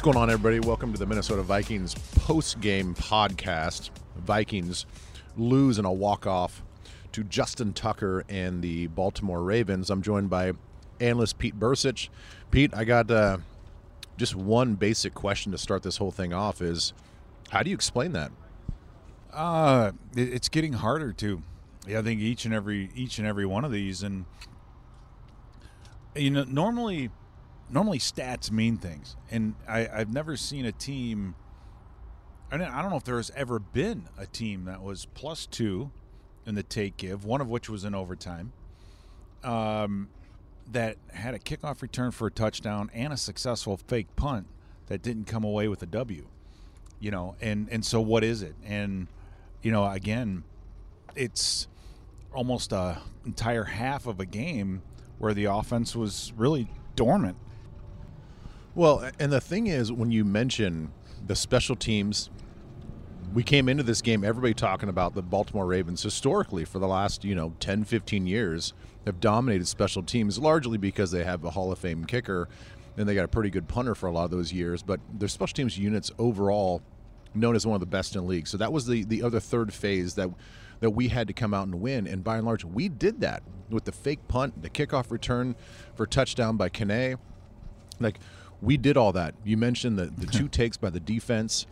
What's going on, everybody? Welcome to the Minnesota Vikings post game podcast. Vikings lose in a walk off to Justin Tucker and the Baltimore Ravens. I'm joined by analyst Pete Bercich. Pete, I got uh, just one basic question to start this whole thing off: is how do you explain that? Uh, it's getting harder to. Yeah, I think each and every each and every one of these, and you know, normally normally stats mean things, and I, I've never seen a team. I don't, know if there has ever been a team that was plus two in the take give, one of which was in overtime, um, that had a kickoff return for a touchdown and a successful fake punt that didn't come away with a W. You know, and and so what is it? And you know, again, it's almost a entire half of a game where the offense was really dormant well, and the thing is, when you mention the special teams, we came into this game, everybody talking about the Baltimore Ravens historically for the last, you know, 10, 15 years have dominated special teams largely because they have a Hall of Fame kicker and they got a pretty good punter for a lot of those years. But their special teams units overall known as one of the best in the league. So that was the, the other third phase that that we had to come out and win. And by and large, we did that with the fake punt, the kickoff return for touchdown by Kane. Like we did all that. You mentioned the, the two takes by the defense,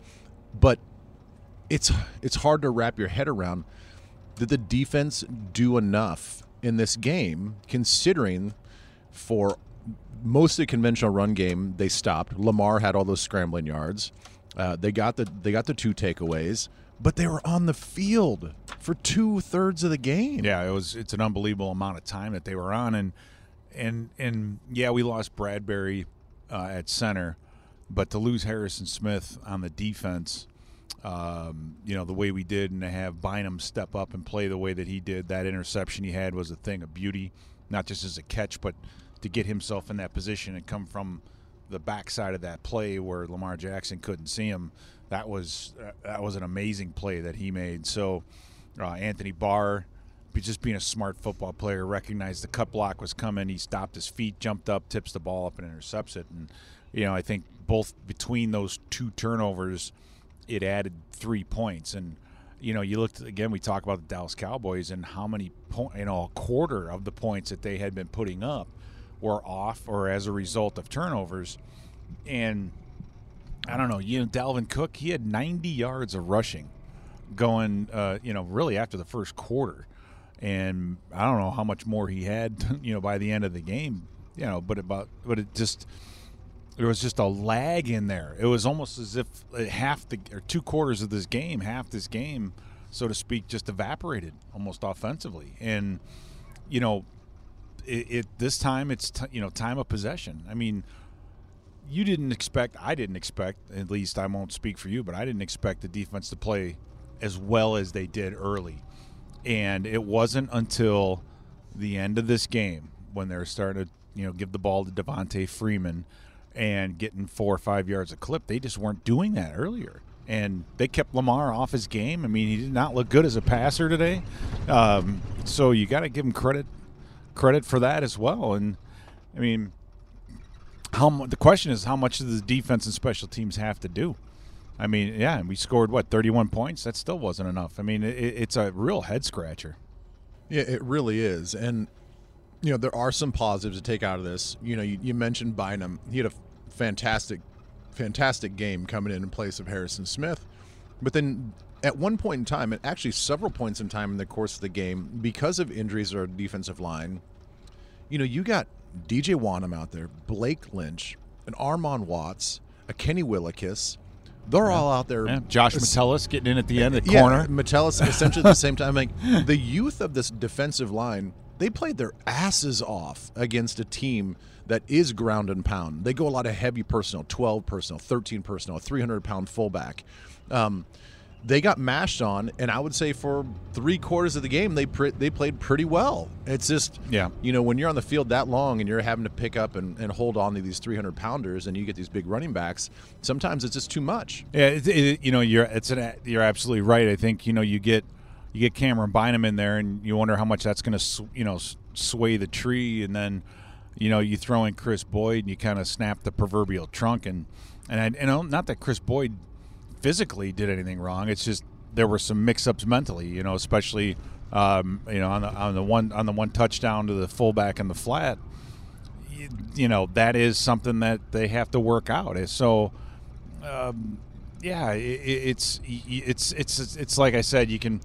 but it's it's hard to wrap your head around. Did the defense do enough in this game, considering for mostly conventional run game they stopped. Lamar had all those scrambling yards. Uh, they got the they got the two takeaways, but they were on the field for two thirds of the game. Yeah, it was. It's an unbelievable amount of time that they were on, and and and yeah, we lost Bradbury uh, at center, but to lose Harrison Smith on the defense, um, you know, the way we did, and to have Bynum step up and play the way that he did, that interception he had was a thing of beauty, not just as a catch, but to get himself in that position and come from the backside of that play where Lamar Jackson couldn't see him. That was uh, that was an amazing play that he made. So uh, Anthony Barr, just being a smart football player, recognized the cut block was coming. He stopped his feet, jumped up, tips the ball up, and intercepts it. And you know, I think both between those two turnovers, it added three points. And you know, you looked again. We talk about the Dallas Cowboys and how many point, you know, a quarter of the points that they had been putting up were off or as a result of turnovers. And I don't know, you know, Dalvin Cook, he had 90 yards of rushing going, uh, you know, really after the first quarter and I don't know how much more he had, you know, by the end of the game, you know, but about, but it just, there was just a lag in there. It was almost as if uh, half the or two quarters of this game, half this game, so to speak, just evaporated almost offensively. And you know, it, it this time it's t- you know time of possession. I mean, you didn't expect, I didn't expect, at least I won't speak for you, but I didn't expect the defense to play as well as they did early. And it wasn't until the end of this game when they were starting to, you know, give the ball to Devonta Freeman and getting four or five yards a clip. They just weren't doing that earlier. And they kept Lamar off his game. I mean, he did not look good as a passer today. Um, so you got to give him credit credit for that as well. And I mean, how the question is how much does the defense and special teams have to do? I mean, yeah, and we scored what 31 points. That still wasn't enough. I mean, it, it's a real head scratcher. Yeah, it really is. And you know, there are some positives to take out of this. You know, you, you mentioned Bynum. He had a fantastic, fantastic game coming in in place of Harrison Smith. But then at one point in time, and actually several points in time in the course of the game, because of injuries or defensive line, you know, you got DJ Wonnum out there, Blake Lynch, an Armon Watts, a Kenny Willekes, they're yeah. all out there. Yeah. Josh Metellus getting in at the end, of the yeah, corner. Metellus essentially at the same time. Like the youth of this defensive line, they played their asses off against a team that is ground and pound. They go a lot of heavy personnel, 12 personnel, 13 personnel, 300 pound fullback. Um, they got mashed on, and I would say for three quarters of the game, they they played pretty well. It's just, yeah, you know, when you're on the field that long and you're having to pick up and, and hold on to these 300 pounders, and you get these big running backs, sometimes it's just too much. Yeah, it, it, you know, you're it's an, you're absolutely right. I think you know you get you get Camryn Bynum in there, and you wonder how much that's going to you know sway the tree, and then you know you throw in Kris Boyd, and you kind of snap the proverbial trunk, and And I, you know, not that Kris Boyd physically did anything wrong. It's just there were some mix-ups mentally. You know, especially um, you know on the on the one on the one touchdown to the fullback in the flat. You, you know that is something that they have to work out. So. Um, yeah, it, it's it's it's it's like I said, you can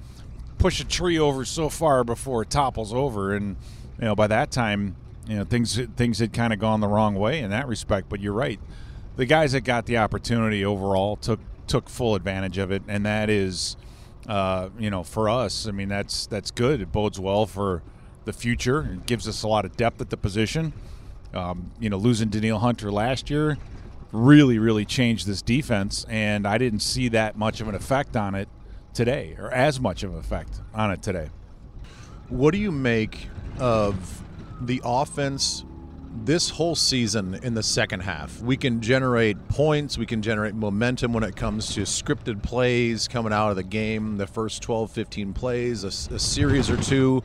push a tree over so far before it topples over, and you know by that time, you know things things had kind of gone the wrong way in that respect. But you're right, the guys that got the opportunity overall took took full advantage of it, and that is, uh, you know, for us. I mean, that's that's good. It bodes well for the future. It gives us a lot of depth at the position. Um, you know, losing Danielle Hunter last year really, really changed this defense, and I didn't see that much of an effect on it today, or as much of an effect on it today. What do you make of the offense this whole season in the second half? We can generate points, we can generate momentum when it comes to scripted plays coming out of the game, the first 12, 15 plays, a, a series or two.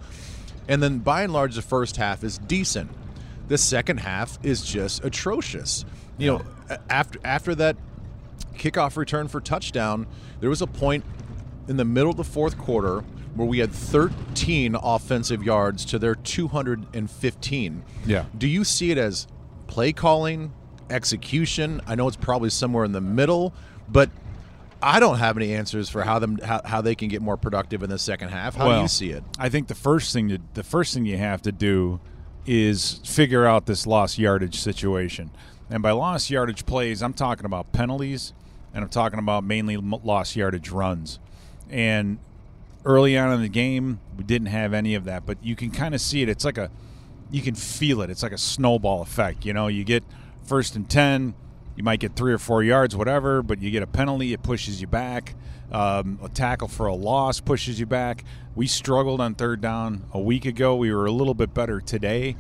And then by and large, the first half is decent. The second half is just atrocious. You know, after after that kickoff return for touchdown, there was a point in the middle of the fourth quarter where we had 13 offensive yards to their 215. Yeah. Do you see it as play calling, execution? I know it's probably somewhere in the middle, but I don't have any answers for how them how, how they can get more productive in the second half. How well, do you see it? I think the first thing to, the first thing you have to do is figure out this lost yardage situation. And by lost yardage plays, I'm talking about penalties and I'm talking about mainly lost yardage runs. And early on in the game, we didn't have any of that, but you can kind of see it. It's like a, you can feel it. It's like a snowball effect. You know, you get first and 10, you might get three or four yards, whatever, but you get a penalty, it pushes you back. Um, a tackle for a loss pushes you back. We struggled on third down a week ago. We were a little bit better today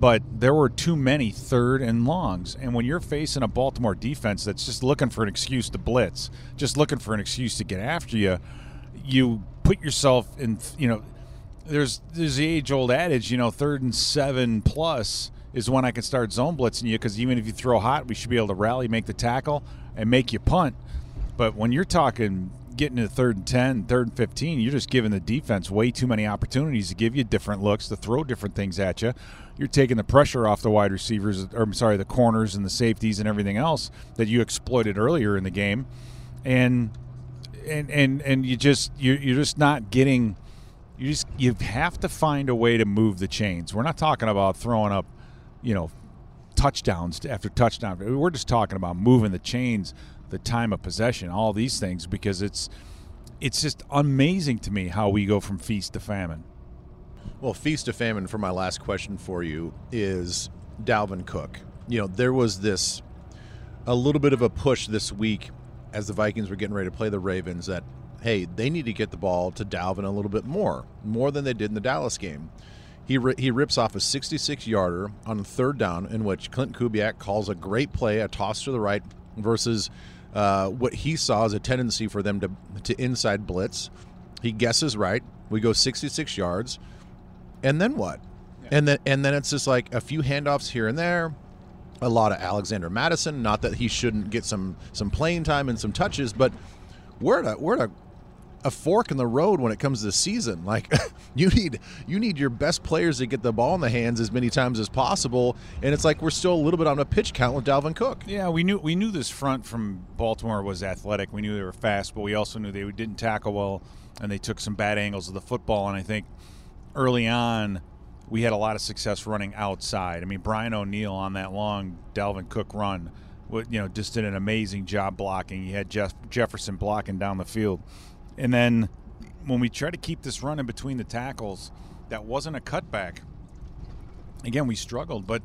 but there were too many third and longs. And when you're facing a Baltimore defense that's just looking for an excuse to blitz, just looking for an excuse to get after you, you put yourself in. You know, there's there's the age old adage. You know, third and seven plus is when I can start zone blitzing you because even if you throw hot, we should be able to rally, make the tackle, and make you punt. But when you're talking getting to third and 10, third and 15, you're just giving the defense way too many opportunities to give you different looks, to throw different things at you you're taking the pressure off the wide receivers, or I'm sorry, the corners and the safeties and everything else that you exploited earlier in the game, and and and and you just you're, you're just not getting. You just you have to find a way to move the chains. We're not talking about throwing up, you know, touchdowns after touchdown. We're just talking about moving the chains, the time of possession, all these things because it's it's just amazing to me how we go from feast to famine. Well, feast of famine for my last question for you is Dalvin Cook. You know, there was this a little bit of a push this week as the Vikings were getting ready to play the Ravens that hey, they need to get the ball to Dalvin a little bit more, more than they did in the Dallas game. He, he rips off a 66 yarder on third down in which Klint Kubiak calls a great play, a toss to the right, versus uh, what he saw as a tendency for them to, to inside blitz. He guesses right. We go 66 yards and then what? Yeah. And then and then it's just like a few handoffs here and there, a lot of Alexander Mattison. Not that he shouldn't get some some playing time and some touches, but we're at a, we're at a, a fork in the road when it comes to the season. Like you need you need your best players to get the ball in the hands as many times as possible, and it's like we're still a little bit on a pitch count with Dalvin Cook. Yeah, we knew we knew this front from Baltimore was athletic. We knew they were fast, but we also knew they didn't tackle well, and they took some bad angles of the football. And I think early on, we had a lot of success running outside. I mean, Brian O'Neill on that long Dalvin Cook run, you know, just did an amazing job blocking. He had Jeff Jefferson blocking down the field, and then when we tried to keep this run in between the tackles, that wasn't a cutback. Again, we struggled, but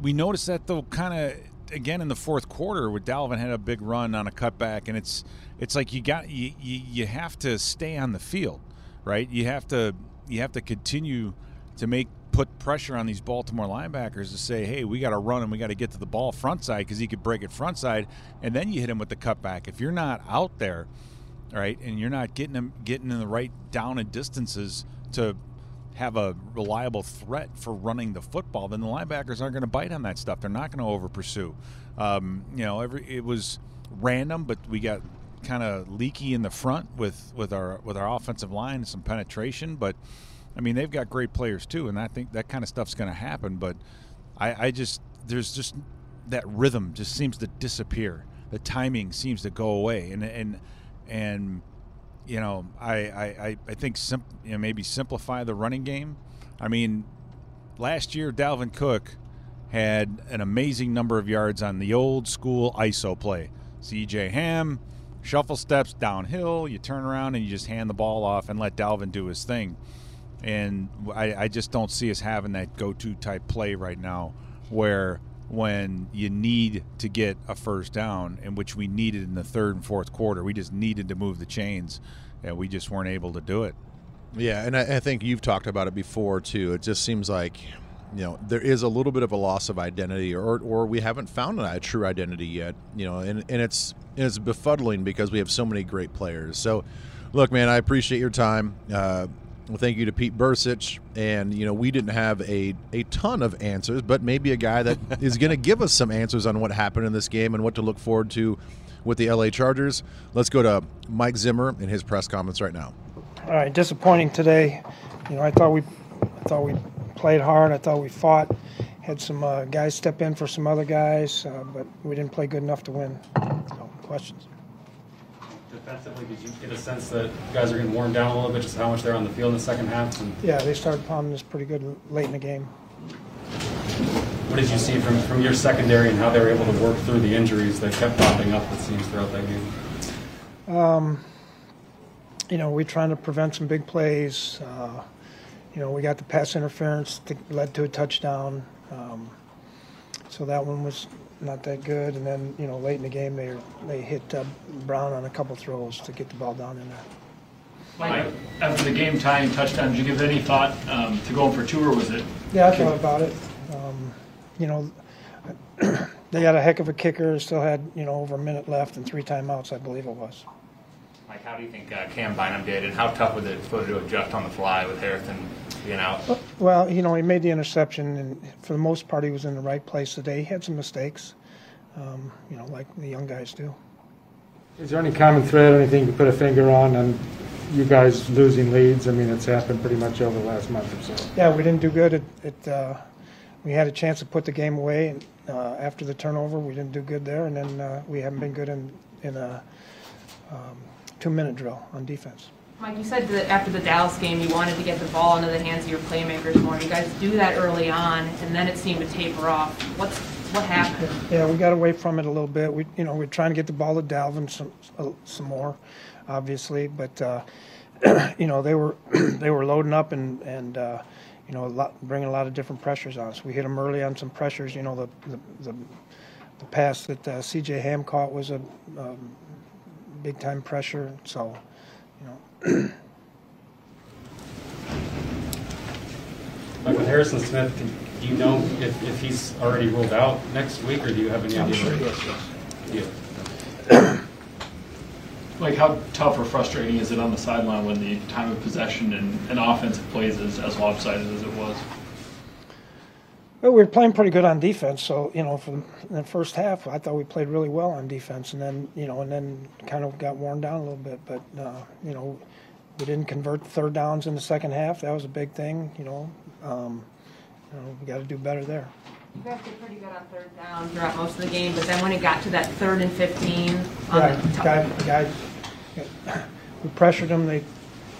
we noticed that though, kind of again in the fourth quarter, where Dalvin had a big run on a cutback, and it's it's like you got you, you, you have to stay on the field, right? You have to you have to continue to make put pressure on these Baltimore linebackers to say, hey, we got to run and we got to get to the ball front side because he could break it front side, and then you hit him with the cutback. If you're not out there, right, and you're not getting him getting in the right down and distances to have a reliable threat for running the football, then the linebackers aren't going to bite on that stuff. They're not going to over pursue. Um, you know, every it was random, but we got kind of leaky in the front with with our with our offensive line some penetration. But I mean, they've got great players too, and I think that kind of stuff's going to happen. But I, I just there's just that rhythm just seems to disappear. The timing seems to go away, and and and you know, I I, I think sim- you know, maybe simplify the running game. I mean, last year Dalvin Cook had an amazing number of yards on the old school ISO play. CJ Ham shuffle steps downhill, you turn around and you just hand the ball off and let Dalvin do his thing. And I, I just don't see us having that go-to type play right now, where when you need to get a first down, in which we needed in the third and fourth quarter. We just needed to move the chains, and we just weren't able to do it. Yeah, and I, I think you've talked about it before too. It just seems like you know there is a little bit of a loss of identity or or we haven't found a true identity yet you know and, and it's and it's befuddling because we have so many great players so look man i appreciate your time uh, well, thank you to Pete Bercich. And, you know, we didn't have a, a ton of answers, but maybe a guy that is going to give us some answers on what happened in this game and what to look forward to with the LA Chargers. Let's go to Mike Zimmer and his press comments right now. All right, disappointing today. You know, I thought we, I thought we played hard. I thought we fought. Had some uh, guys step in for some other guys, uh, but we didn't play good enough to win. So, questions defensively, did you get a sense that guys are getting worn down a little bit, just how much they're on the field in the second half? And Yeah, they started pounding us pretty good late in the game. what did you see from, from your secondary and how they were able to work through the injuries that kept popping up, it seems, throughout that game? You know, we're trying to prevent some big plays. Uh, you know, we got the pass interference that led to a touchdown. Um, so that one was not that good. And then, you know, late in the game, they they hit uh, Brown on a couple throws to get the ball down in there. Mike, after the game tying touchdown, did you give any thought um, to going for two, or was it? Yeah, I thought about it. Um, you know, they had a heck of a kicker. Still had you know over a minute left and three timeouts, I believe it was. Mike, how do you think uh, Cam Bynum did, and how tough was it for him to adjust on the fly with Harrison being out? Well, you know, he made the interception, and for the most part, he was in the right place today. He had some mistakes, um, you know, like the young guys do. Is there any common thread, anything you can put a finger on, on you guys losing leads? I mean, it's happened pretty much over the last month or so. Yeah, we didn't do good. It, it uh, we had a chance to put the game away and, uh, after the turnover. We didn't do good there, and then uh, we haven't been good in in a um, two-minute drill on defense. Mike, you said that after the Dallas game, you wanted to get the ball into the hands of your playmakers more. You guys do that early on, and then it seemed to taper off. What's what happened? Yeah, we got away from it a little bit. We, you know, we're trying to get the ball to Dalvin some uh, some more, obviously, but uh, you know they were they were loading up and and uh, you know a lot, bringing a lot of different pressures on us. We hit them early on some pressures. You know the the, the, the pass that uh, C.J. Ham caught was a um, big time pressure. So. Like with Harrison Smith, do you know if, if he's already ruled out next week, or do you have any idea? sure he is, Yeah. Like, how tough or frustrating is it on the sideline when the time of possession and, and offensive plays is as lopsided as it was? Well, we were playing pretty good on defense, so you know, for the, in the first half, I thought we played really well on defense, and then you know, and then kind of got worn down a little bit. But uh, you know, we didn't convert third downs in the second half. That was a big thing. You know, um, you know we got to do better there. You guys did pretty good on third down throughout most of the game, but then when it got to that third and 15, on Right, the top, guy, guy, we pressured them. They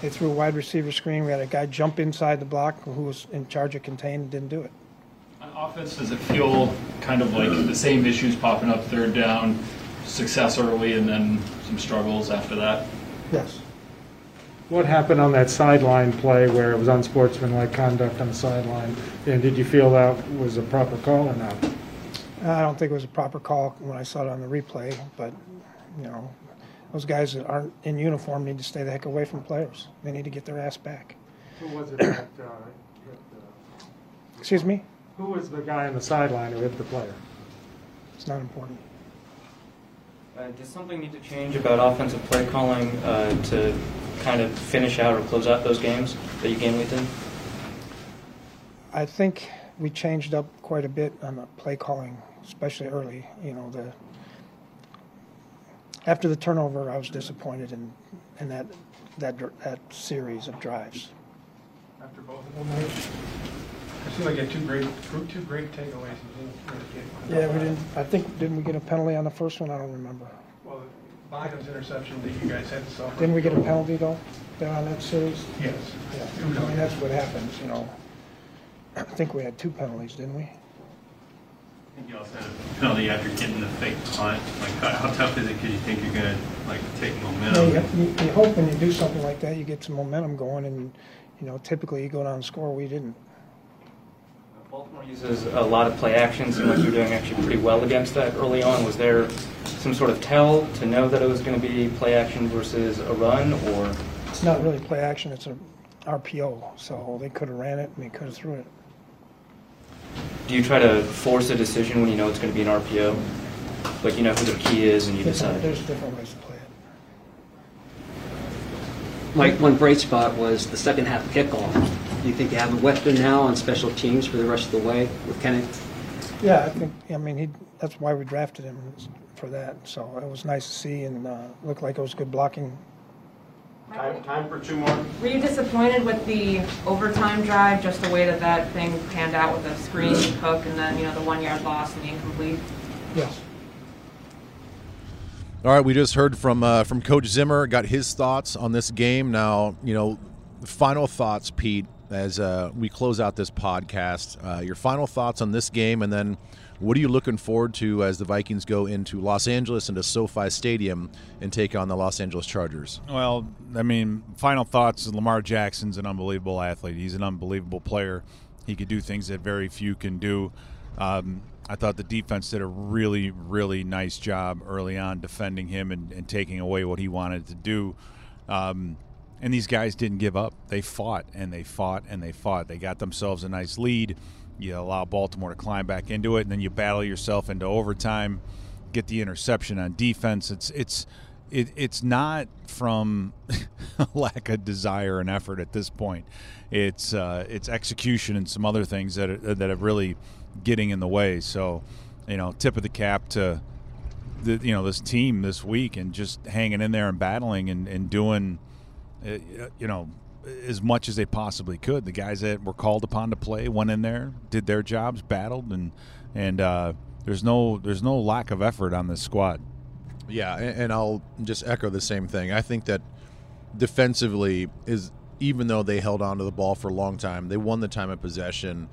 they threw a wide receiver screen. We had a guy jump inside the block who was in charge of contain and didn't do it. On offense, does it feel kind of like the same issues popping up third down, success early, and then some struggles after that? Yes. What happened on that sideline play where it was unsportsmanlike conduct on the sideline? And did you feel that was a proper call or not? I don't think it was a proper call when I saw it on the replay, but you know, those guys that aren't in uniform need to stay the heck away from players. They need to get their ass back. Who was it that, uh, hit Excuse me? The, who was the guy on the sideline who hit the player? It's not important. Uh, does something need to change about offensive play calling uh, to kind of finish out or close out those games that you game lead in? I think we changed up quite a bit on the play calling, especially early. You know, the after the turnover, I was disappointed in in that that that series of drives. after both of them, right? It seemed like you had two great, two great takeaways. You didn't really get- Yeah, we didn't. I think didn't we get a penalty on the first one? I don't remember. Well, Bogdan's interception that you guys had to suffer. Didn't we get a penalty though there on that series? Yes. Yeah. Was I mean, that's what happens. You know. I think we had two penalties, didn't we? I think you also had a penalty after getting the fake punt. Like, how, how tough is it because you think you're going to, like, take Yeah, momentum? you, you, you hope when you do something like that, you get some momentum going, and you know, typically you go down and score. We didn't. Baltimore uses a lot of play action. Seemed like you were doing actually pretty well against that early on. Was there some sort of tell to know that it was going to be play action versus a run, or It's not really play action. It's a RPO. So they could have ran it and they could have threw it. do you try to force a decision when you know it's going to be an RPO? Like you know who the key is, and you Different, decide. there's different ways to play it. Mike, one bright spot was the second half kickoff. Do you think you have a weapon now on special teams for the rest of the way with Kenneth? Yeah, I think. I mean, he. That's why we drafted him for that. So it was nice to see, and uh, looked like it was good blocking. Time, time for two more. Were you disappointed with the overtime drive, just the way that that thing panned out with the screen hook and then, you know, the one-yard loss and the incomplete? Yes. All right, we just heard from uh, from Coach Zimmer. Got his thoughts on this game. Now, you know, final thoughts, Pete, as uh, we close out this podcast. Uh, your final thoughts on this game, and then what are you looking forward to as the Vikings go into Los Angeles into SoFi Stadium and take on the Los Angeles Chargers? Well, I mean, final thoughts. Lamar Jackson's an unbelievable athlete. He's an unbelievable player. He could do things that very few can do. Um, I thought the defense did a really, really nice job early on defending him and, and taking away what he wanted to do. Um, and these guys didn't give up. They fought and they fought and they fought. They got themselves a nice lead. You allow Baltimore to climb back into it, and then you battle yourself into overtime, get the interception on defense. It's it's it, it's not from lack of desire and effort at this point. It's uh, it's execution and some other things that are, that are really getting in the way. So, you know, tip of the cap to the, you know this team this week and just hanging in there and battling and, and doing you know as much as they possibly could. The guys that were called upon to play went in there, did their jobs, battled, and and uh, there's no there's no lack of effort on this squad. Yeah, and, and I'll just echo the same thing. I think that defensively is even though they held on to the ball for a long time, they won the time of possession.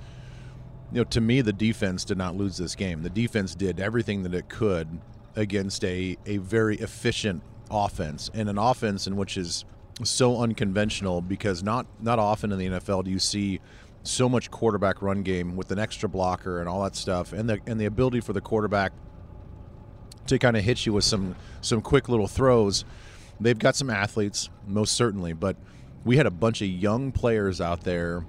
You know, to me, the defense did not lose this game. The defense did everything that it could against a, a very efficient offense and an offense in which is so unconventional because not not often in the NFL do you see so much quarterback run game with an extra blocker and all that stuff and the and the ability for the quarterback to kind of hit you with some some quick little throws. They've got some athletes, most certainly, but we had a bunch of young players out there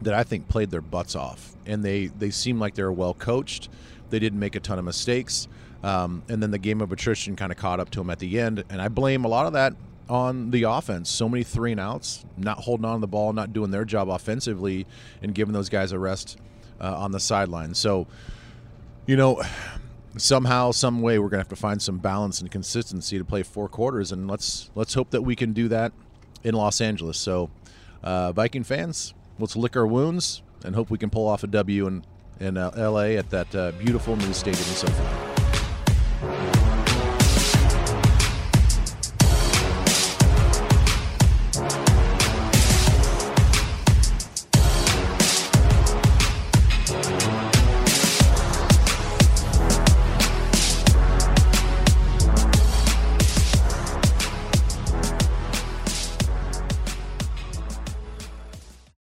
that I think played their butts off, and they they seem like they were well coached. They didn't make a ton of mistakes, um, and then the game of attrition kind of caught up to them at the end. And I blame a lot of that on the offense. So many three and outs, not holding on to the ball, not doing their job offensively, and giving those guys a rest uh, on the sideline. So, you know, somehow, some way, we're gonna have to find some balance and consistency to play four quarters, and let's let's hope that we can do that in Los Angeles. So, uh, Viking fans, let's lick our wounds and hope we can pull off a W in in uh, L.A. at that uh, beautiful new stadium in SoFi.